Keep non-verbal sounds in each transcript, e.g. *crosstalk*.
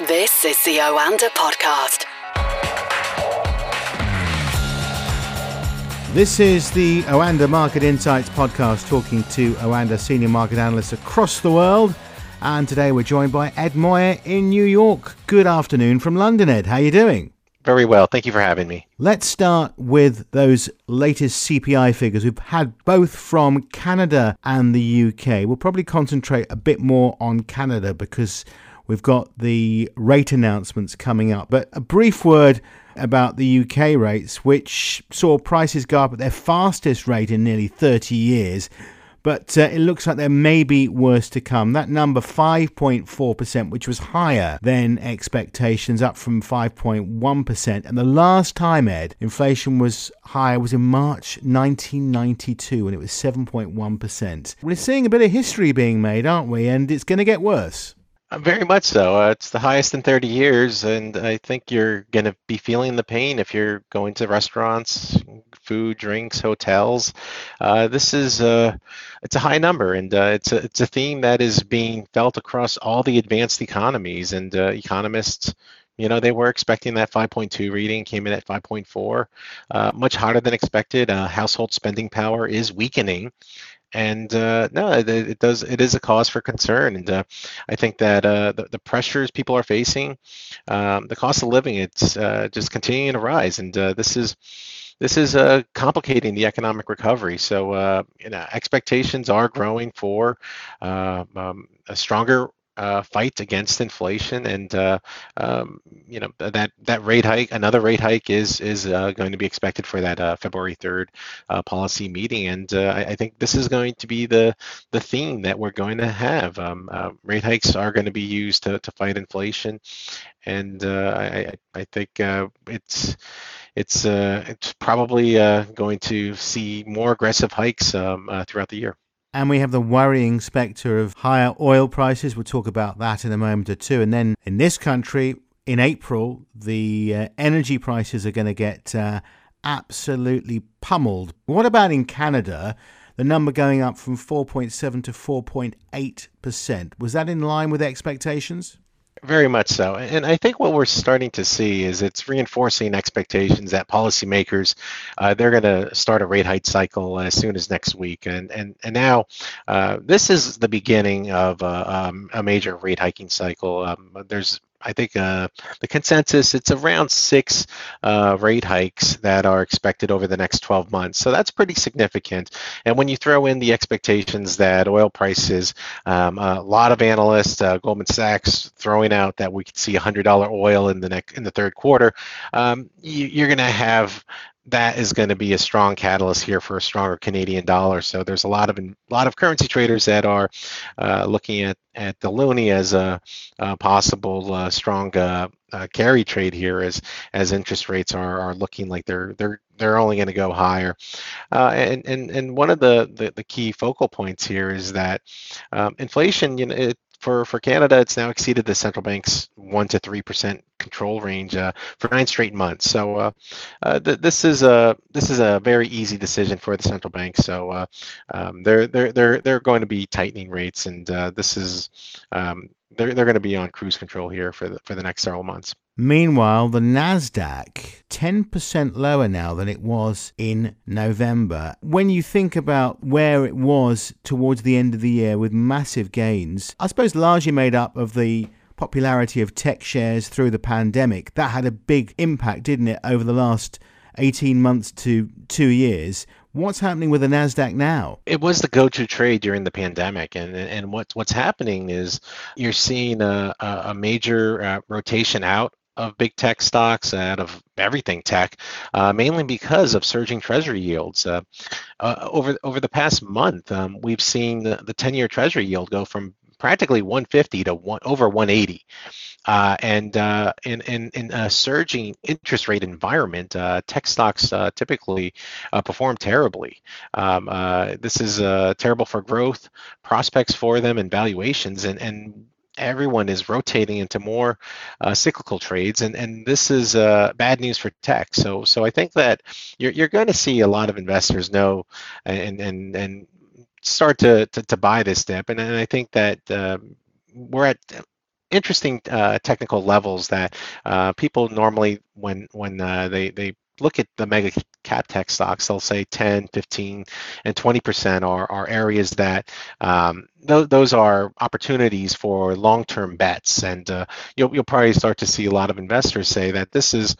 This is the Oanda Podcast. This is the Oanda Market Insights podcast, talking to Oanda senior market analysts across the world. And today we're joined by Ed Moya in New York. Good afternoon from London, Ed. How are you doing? Very well. Thank you for having me. Let's start with those latest CPI figures. We've had both from Canada and the UK. We'll probably concentrate a bit more on Canada because we've got the rate announcements coming up. But a brief word about the UK rates, which saw prices go up at their fastest rate in nearly 30 years. But uh, it looks like there may be worse to come. That number, 5.4%, which was higher than expectations, up from 5.1%. And the last time, Ed, inflation was higher was in March 1992, when it was 7.1%. We're seeing a bit of history being made, aren't we? And it's going to get worse. Uh, very much so. Uh, it's the highest in 30 years, and I think you're going to be feeling the pain if you're going to restaurants, food, drinks, hotels. Uh, this is a uh, it's a high number, and uh, it's a it's a theme that is being felt across all the advanced economies, and uh, economists. You know, they were expecting that 5.2 reading, came in at 5.4, much hotter than expected. household spending power is weakening, and uh, no, it, it, does. It is a cause for concern, and uh, I think that uh, the, the, pressures people are facing, um, the cost of living, it's uh, just continuing to rise, and uh, this is this is uh, complicating the economic recovery. So, you know, expectations are growing for um, a stronger uh, fight against inflation, and uh, um, you know that that rate hike, another rate hike, is is uh, going to be expected for that uh, February third uh, policy meeting, and uh, I, I, think this is going to be the the theme that we're going to have. Um, rate hikes are going to be used to, to fight inflation, and I, I think it's it's it's probably going to see more aggressive hikes um, throughout the year. And we have the worrying spectre of higher oil prices. We'll talk about that in a moment or two. And then in this country, in April, the uh, energy prices are going to get uh, absolutely pummeled. What about in Canada? The number going up from 4.7 to 4.8%. Was that in line with expectations? Very much so. And I think what we're starting to see is it's reinforcing expectations that policymakers, uh, they're going to start a rate hike cycle as soon as next week. And, and, and now uh, this is the beginning of uh, um, a major rate hiking cycle. Um, there's I think uh, the consensus it's around six uh, rate hikes that are expected over the next 12 months. So that's pretty significant. And when you throw in the expectations that oil prices, um, a lot of analysts, uh, Goldman Sachs, throwing out that we could see $100 oil in the next in the third quarter, um, you, you're going to have that is going to be a strong catalyst here for a stronger Canadian dollar. So there's a lot of a lot of currency traders that are uh, looking at at the loonie as a, a possible uh, strong uh, uh carry trade here as as interest rates are are looking like they're they're they're only going to go higher. Uh, and and and one of the, the, the key focal points here is that um, inflation, you know, it, for for Canada, it's now exceeded the central bank's one to three percent control range uh, for nine straight months. So uh, uh, th- this is a this is a very easy decision for the central bank. So uh, um, they're they're they're they're going to be tightening rates, and uh, this is um, they're they're going to be on cruise control here for the for the next several months. Meanwhile, the Nasdaq 10% lower now than it was in November. When you think about where it was towards the end of the year with massive gains, I suppose largely made up of the popularity of tech shares through the pandemic. That had a big impact, didn't it, over the last 18 months to 2 years. What's happening with the Nasdaq now? It was the go-to trade during the pandemic, and and what's what's happening is you're seeing a a major uh, rotation out of big tech stocks, out of everything tech, uh, mainly because of surging treasury yields. Uh, uh, over over the past month, um, we've seen the, the 10-year treasury yield go from practically 150 to one, over 180. Uh, and uh, in, in, in, a surging interest rate environment, uh, tech stocks uh, typically uh, perform terribly. Um, uh, this is terrible for growth prospects for them and valuations. And, and everyone is rotating into more uh, cyclical trades, and and this is uh, bad news for tech. So so I think that you're you're going to see a lot of investors know and and and start to to, to buy this dip, and, and I think that um, we're at interesting uh, technical levels that uh, people normally when when uh, they they look at the mega cap tech stocks, they'll say 10, 15, and 20% are, are areas that um, th- those are opportunities for long-term bets. And uh, you'll, you'll probably start to see a lot of investors say that this is,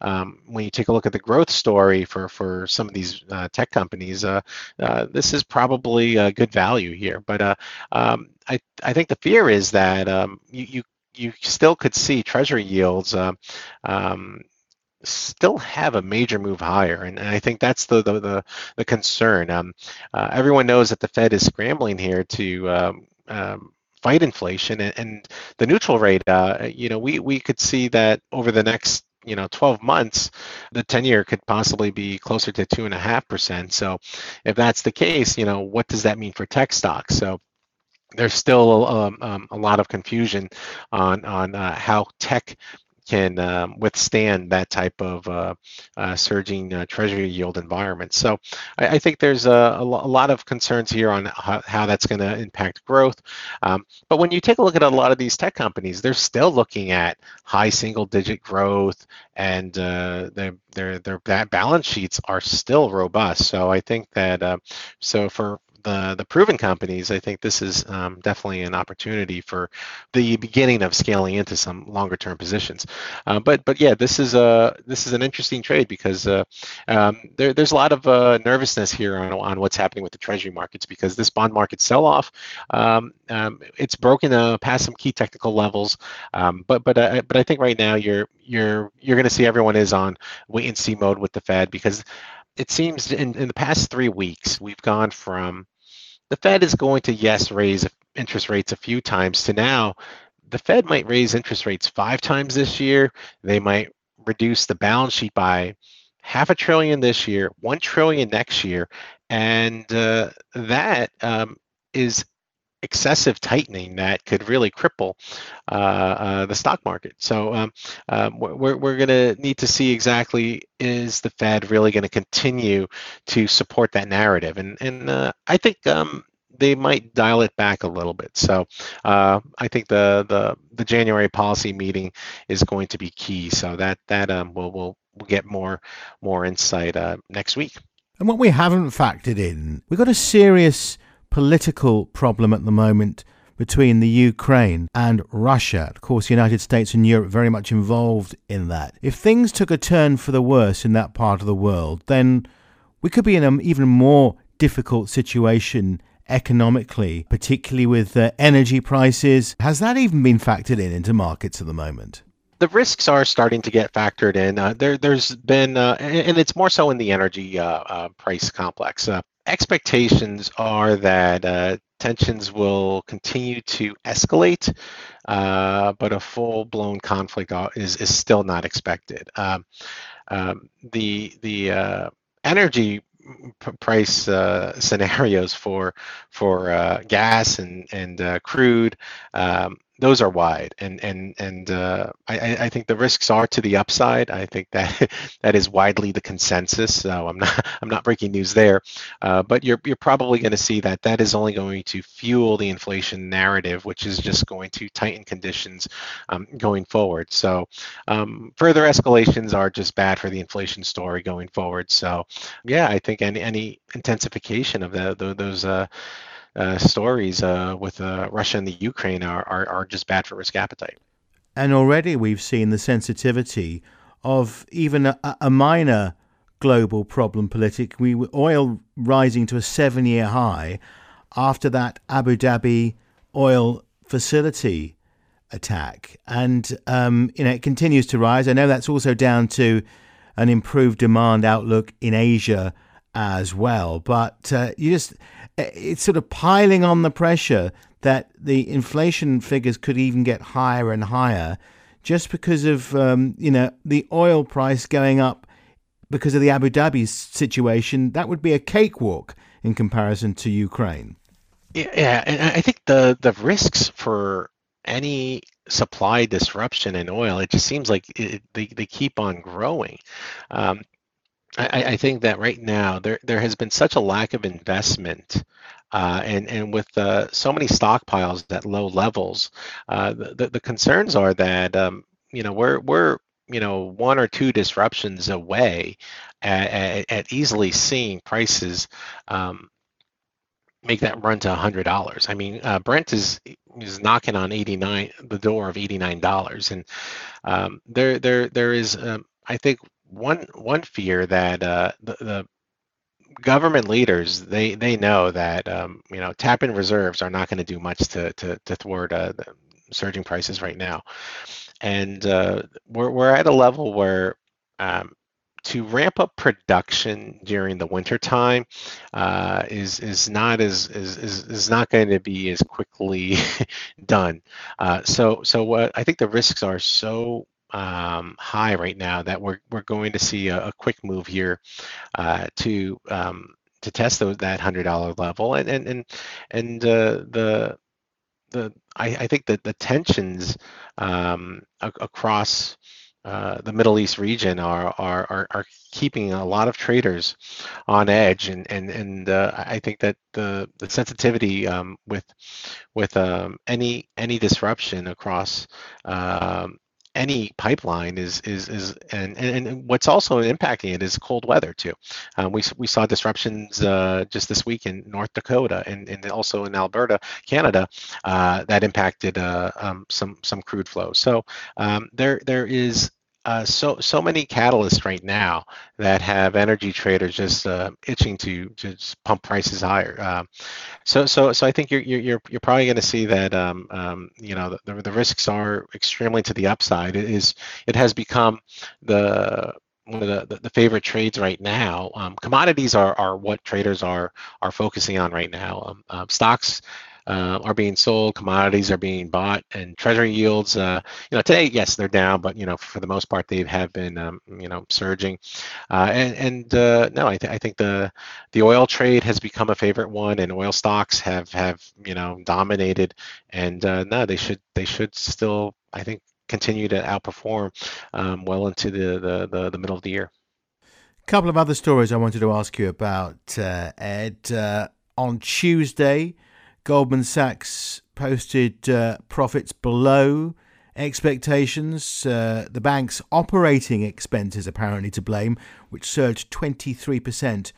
um, when you take a look at the growth story for, for some of these uh, tech companies, uh, uh this is probably a good value here. But uh, um, I, I think the fear is that um, you, you you still could see treasury yields uh, um, still have a major move higher, and, and I think that's the the the, the concern. Um, uh, everyone knows that the Fed is scrambling here to um, um, fight inflation, and, and, the neutral rate. Uh, you know, we we could see that over the next you know 12 months the 10 year could possibly be closer to two and a half percent so if that's the case you know what does that mean for tech stocks so there's still um, um, a lot of confusion on on uh, how tech can um, withstand that type of uh, uh, surging uh, treasury yield environment. So I, I think there's a, a, lot of concerns here on how, how that's going to impact growth. Um, but when you take a look at a lot of these tech companies, they're still looking at high single digit growth and their, their, their balance sheets are still robust. So I think that, uh, so for, the the proven companies, I think this is um, definitely an opportunity for the beginning of scaling into some longer term positions. Uh, but but yeah, this is a this is an interesting trade because uh, um, there, there's a lot of uh, nervousness here on, on what's happening with the treasury markets because this bond market sell off um, um, it's broken uh, past some key technical levels. Um, but but uh, but I think right now you're you're you're going to see everyone is on wait and see mode with the Fed because it seems in, in the past three weeks, we've gone from the Fed is going to, yes, raise interest rates a few times to now, the Fed might raise interest rates five times this year. They might reduce the balance sheet by half a trillion this year, one trillion next year. And uh, that um, is excessive tightening that could really cripple uh, uh, the stock market. So um, um, we're, we're going to need to see exactly is the Fed really going to continue to support that narrative? And, and uh, I think um, they might dial it back a little bit. So uh, I think the, the the January policy meeting is going to be key. So that that um, we'll, we'll, we'll get more more insight uh, next week. And what we haven't factored in, we've got a serious political problem at the moment between the Ukraine and Russia. Of course, the United States and Europe very much involved in that. If things took a turn for the worse in that part of the world, then we could be in an even more difficult situation economically, particularly with uh, energy prices. Has that even been factored in into markets at the moment? The risks are starting to get factored in. Uh, there, has been, uh, and it's more so in the energy uh, uh price complex. Uh, expectations are that uh, tensions will continue to escalate, but a full-blown conflict is, is still not expected. Um, um, the the energy price uh, *laughs* scenarios for for uh, gas and and uh, crude um, those are wide, and and and uh, I, I think the risks are to the upside. I think that *laughs* that is widely the consensus. So I'm not *laughs* I'm not breaking news there, uh, but you're you're probably going to see that that is only going to fuel the inflation narrative, which is just going to tighten conditions um, going forward. So um, further escalations are just bad for the inflation story going forward. So yeah, I think any any intensification of the, the those uh, uh, stories uh, with uh, Russia and the Ukraine are, are, are just bad for risk appetite. And already we've seen the sensitivity of even a, a minor global problem politically, oil rising to a seven year high after that Abu Dhabi oil facility attack. And, um, you know, it continues to rise. I know that's also down to an improved demand outlook in Asia as well. But uh, you just it's sort of piling on the pressure that the inflation figures could even get higher and higher just because of um, you know the oil price going up because of the Abu Dhabi situation. That would be a cakewalk in comparison to Ukraine. Yeah, and I think the the risks for any supply disruption in oil, it just seems like it, they, they keep on growing. Um, I, I, think that right now there there has been such a lack of investment uh, and and with uh, so many stockpiles at low levels, uh, the the concerns are that um, you know we're we're you know one or two disruptions away at, at, at easily seeing prices um, make that run to hundred dollars. I mean, uh, Brent is is knocking on eighty nine the door of eighty nine dollars, and um, there there there is um, I think one one fear that uh, the, the government leaders they they know that um, you know tap-in reserves are not going to do much to to, to thwart uh, the surging prices right now, and uh, we're we're at a level where um, to ramp up production during the winter time uh, is is not as is, is, is not going to be as quickly *laughs* done. Uh, so so what I think the risks are so um, high right now that we're we're going to see a, a quick move here uh, to um, to test those, that hundred dollar level. And and and and uh, the the I, I think that the tensions um, a- across uh, the Middle East region are, are are are keeping a lot of traders on edge, and and and uh, I think that the the sensitivity um, with with um, any any disruption across um, any pipeline is is is and, and, what's also impacting it is cold weather too. Um, we we saw disruptions uh, just this week in North Dakota and, and also in Alberta, Canada, uh, that impacted uh, um, some some crude flow. So um, there there is uh, so so many catalysts right now that have energy traders just uh, itching to just pump prices higher. Uh, so so so I think you're you're you're probably going to see that um, um, you know the, the risks are extremely to the upside. It is it has become the one of the, the, favorite trades right now. Um, commodities are, are what traders are are focusing on right now. Um, uh, stocks uh, are being sold, commodities are being bought, and treasury yields, uh, you know, today, yes, they're down, but you know, for the most part, they have been, um, you know, surging. Uh, and and uh, no, I, th- I think the the oil trade has become a favorite one, and oil stocks have have you know dominated. And uh, no, they should they should still, I think, continue to outperform um, well into the, the the the middle of the year. Couple of other stories I wanted to ask you about, uh, Ed. Uh, on Tuesday, Goldman Sachs posted uh, profits below expectations. Uh, the bank's operating expenses apparently to blame, which surged 23%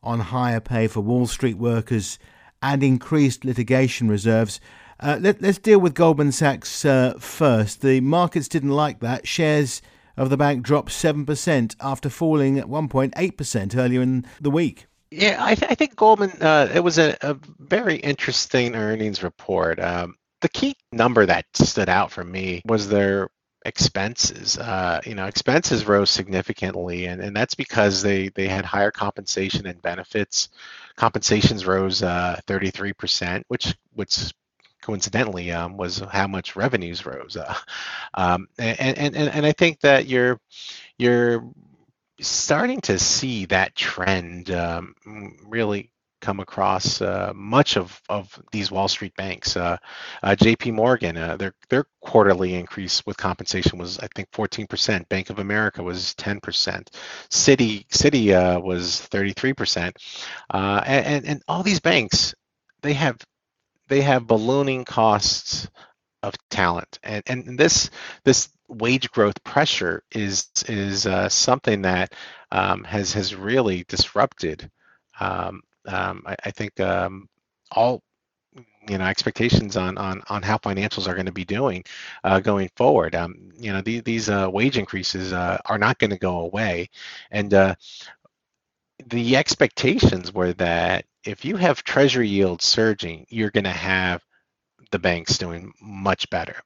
on higher pay for Wall Street workers and increased litigation reserves. Uh, let, us deal with Goldman Sachs uh, first. The markets didn't like that. Shares of the bank dropped 7% after falling at 1.8% earlier in the week. Yeah, I, th- I think Goldman. Uh, it was a, a, very interesting earnings report. Um, the key number that stood out for me was their expenses. Uh, you know, expenses rose significantly, and, and that's because they they had higher compensation and benefits. Compensations rose uh, 33%, which which coincidentally um, was how much revenues rose. Uh, um, and, and and and I think that you're you're starting to see that trend um, really come across uh, much of, of these Wall Street banks. Uh, uh, J.P. Morgan, uh, their their quarterly increase with compensation was I think 14%. Bank of America was 10%. Citi Citi was 33%. Uh, and and all these banks, they have they have ballooning costs of talent, and and this this wage growth pressure is is uh, something that um, has has really disrupted. Um, um, I, I, think um, all you know expectations on on on how financials are going to be doing uh, going forward. Um, you know these uh, wage increases uh, are not going to go away, and uh, the expectations were that if you have treasury yields surging, you're going to have the banks doing much better.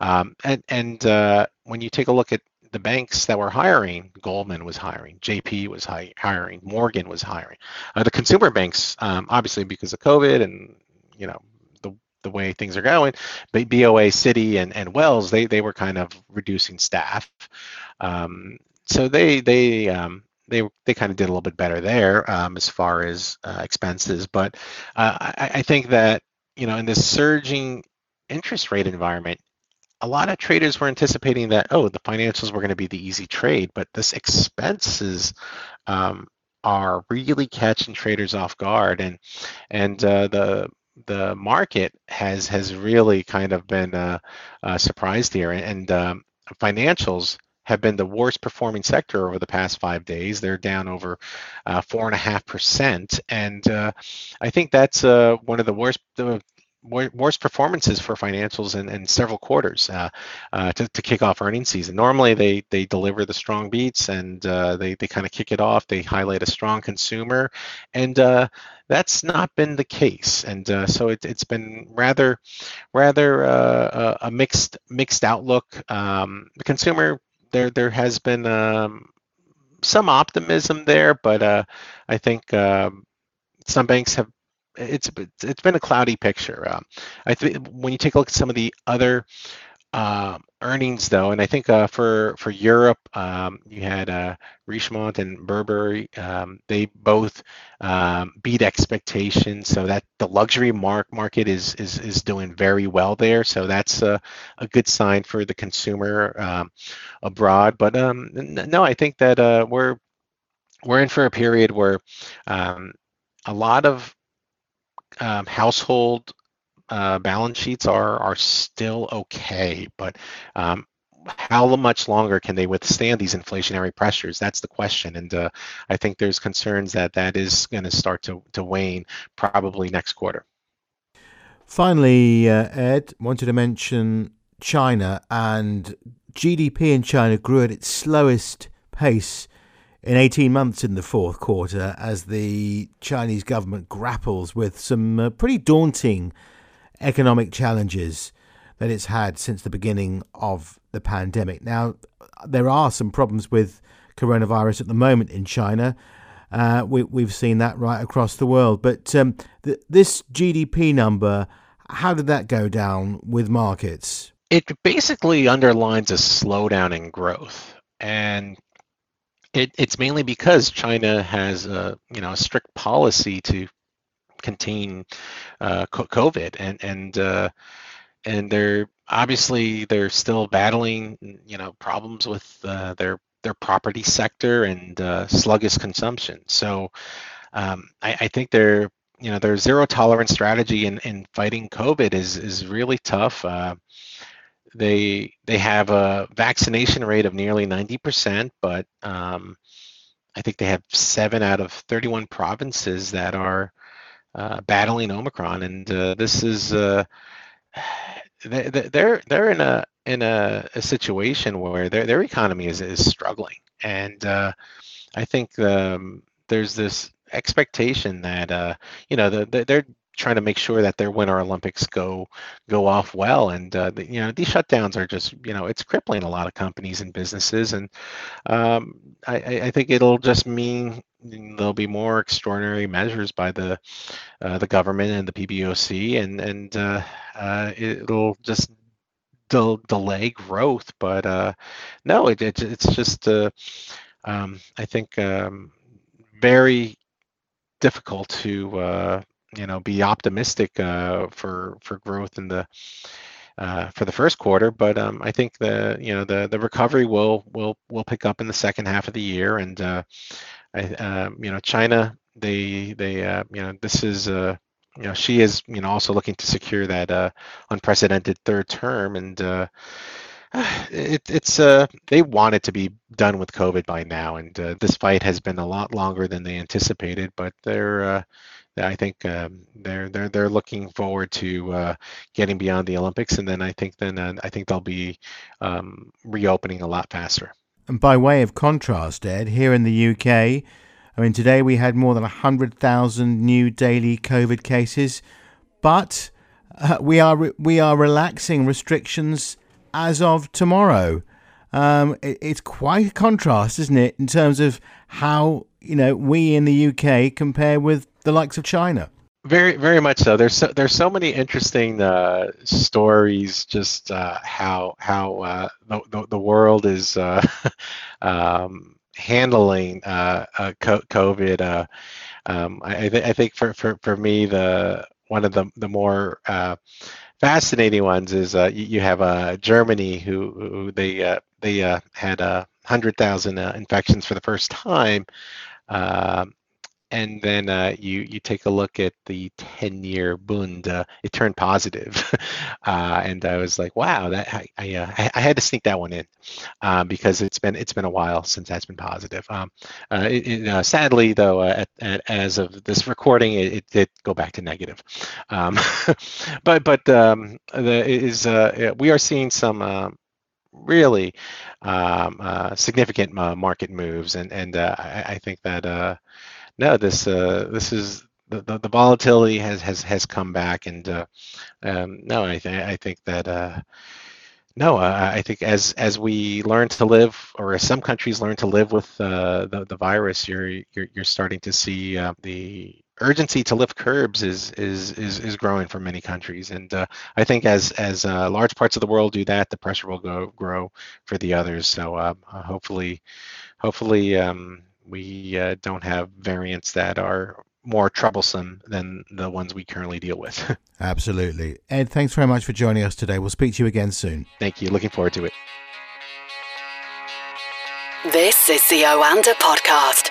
Um, and and uh, when you take a look at the banks that were hiring, Goldman was hiring, JP was hi- hiring, Morgan was hiring. Uh, the consumer banks, um, obviously because of COVID and you know the the way things are going, BOA, Citi, and and Wells, they they were kind of reducing staff. Um, so they they um, they they kind of did a little bit better there um, as far as uh, expenses. But uh, I, I, think that you know in this surging interest rate environment, a lot of traders were anticipating that oh the financials were going to be the easy trade, but this expenses um, are really catching traders off guard, and and uh, the the market has has really kind of been uh, uh, surprised here, and um, financials have been the worst performing sector over the past five days. They're down over uh, four and a half percent, and uh, I think that's uh, one of the worst. The, worst performances for financials in, in several quarters uh, uh, to, to kick off earnings season. Normally, they they deliver the strong beats and uh, they they kind of kick it off. They highlight a strong consumer, and that's not been the case. And so it, has been rather rather a mixed mixed outlook. Um, the consumer there there has been um, some optimism there, but uh, I think um, some banks have it's it's been a cloudy picture. Uh, I think when you take a look at some of the other uh, earnings though, and I think uh, for for Europe, um, you had uh, Richemont and Burberry. Um, they both um, beat expectations, so that the luxury mark market is is is doing very well there. So that's a, a good sign for the consumer um, abroad. But um, no, I think that uh, we're we're in for a period where um, a lot of household uh, balance sheets are are still okay, but um, how much longer can they withstand these inflationary pressures? That's the question, and uh, I think there's concerns that that is going to start to to wane probably next quarter. Finally, uh, Ed wanted to mention China and GDP in China grew at its slowest pace in 18 months in the fourth quarter as the Chinese government grapples with some uh, pretty daunting economic challenges that it's had since the beginning of the pandemic. Now, there are some problems with coronavirus at the moment in China. Uh, we, have seen that right across the world. But um, th- this GDP number, how did that go down with markets? It basically underlines a slowdown in growth. And it, it's mainly because China has a you know a strict policy to contain uh, COVID, and and uh, and they're obviously they're still battling you know problems with uh, their their property sector and uh, sluggish consumption. So um, I, I, think their you know their zero tolerance strategy in, in fighting COVID is is really tough. Uh, they they have a vaccination rate of nearly 90%, but um, I think they have seven out of 31 provinces that are uh, battling Omicron, and uh, this is uh, *sighs* they, they're they're in a in a, a, situation where their their economy is is struggling, and uh, I think um, there's this expectation that uh, you know the, the, they're trying to make sure that their Winter Olympics go go off well. And uh, the, you know these shutdowns are just you know it's crippling a lot of companies and businesses. And um, I, I, think it'll just mean there'll be more extraordinary measures by the uh, the government and the PBOC, and and uh, uh, it'll just del- delay growth. But uh, no, it, it, it's just uh, um, I think um, very difficult to you know be optimistic uh, for for growth in the uh, for the first quarter, but um, I think the you know the the recovery will will will pick up in the second half of the year, and uh, I, uh, you know China they they uh, you know this is uh, you know Xi is you know also looking to secure that uh, unprecedented third term, and uh, *sighs* it, it's uh, they wanted to be done with COVID by now, and uh, this fight has been a lot longer than they anticipated, but they're uh, I think um, they're they're they're looking forward to uh, getting beyond the Olympics, and then I think then uh, I think they'll be um, reopening a lot faster. And by way of contrast, Ed, here in the UK, I mean today we had more than hundred thousand new daily COVID cases, but uh, we are re- we are relaxing restrictions as of tomorrow. Um, it, it's quite a contrast, isn't it, in terms of how you know we in the UK compare with the likes of China. Very, very much so. There's so, there's so many interesting uh, stories. Just uh, how how uh, the, the, the world is uh, *laughs* um, handling uh, uh, COVID. Um, I, th- I think for, for, for me the one of the the more fascinating ones is you, you, have Germany who, who they they had a hundred thousand infections for the first time. And then uh, you you take a look at the 10-year Bund, uh, it turned positive, *laughs* uh, and I was like, wow, that I I, uh, I, had to sneak that one in uh, because it's been it's been a while since that's been positive. Um, uh, it, sadly, though, at, at, as of this recording, it, it, did go back to negative. Um, *laughs* but but um, the is we are seeing some really um, uh, significant uh, market moves, and and uh, I, I, think that no, this uh, this is the, the, the, volatility has has has come back, and uh, um, no, I think I think that uh, no, I think as as we learn to live, or as some countries learn to live with uh, the the virus, you're you're you're starting to see uh, the urgency to lift curbs is is is is growing for many countries, and uh, I think as as uh, large parts of the world do that, the pressure will go grow for the others. So uh, hopefully, hopefully. Um, we uh, don't have variants that are more troublesome than the ones we currently deal with. *laughs* Absolutely. Ed, thanks very much for joining us today. We'll speak to you again soon. Thank you. Looking forward to it. This is the Oanda Podcast.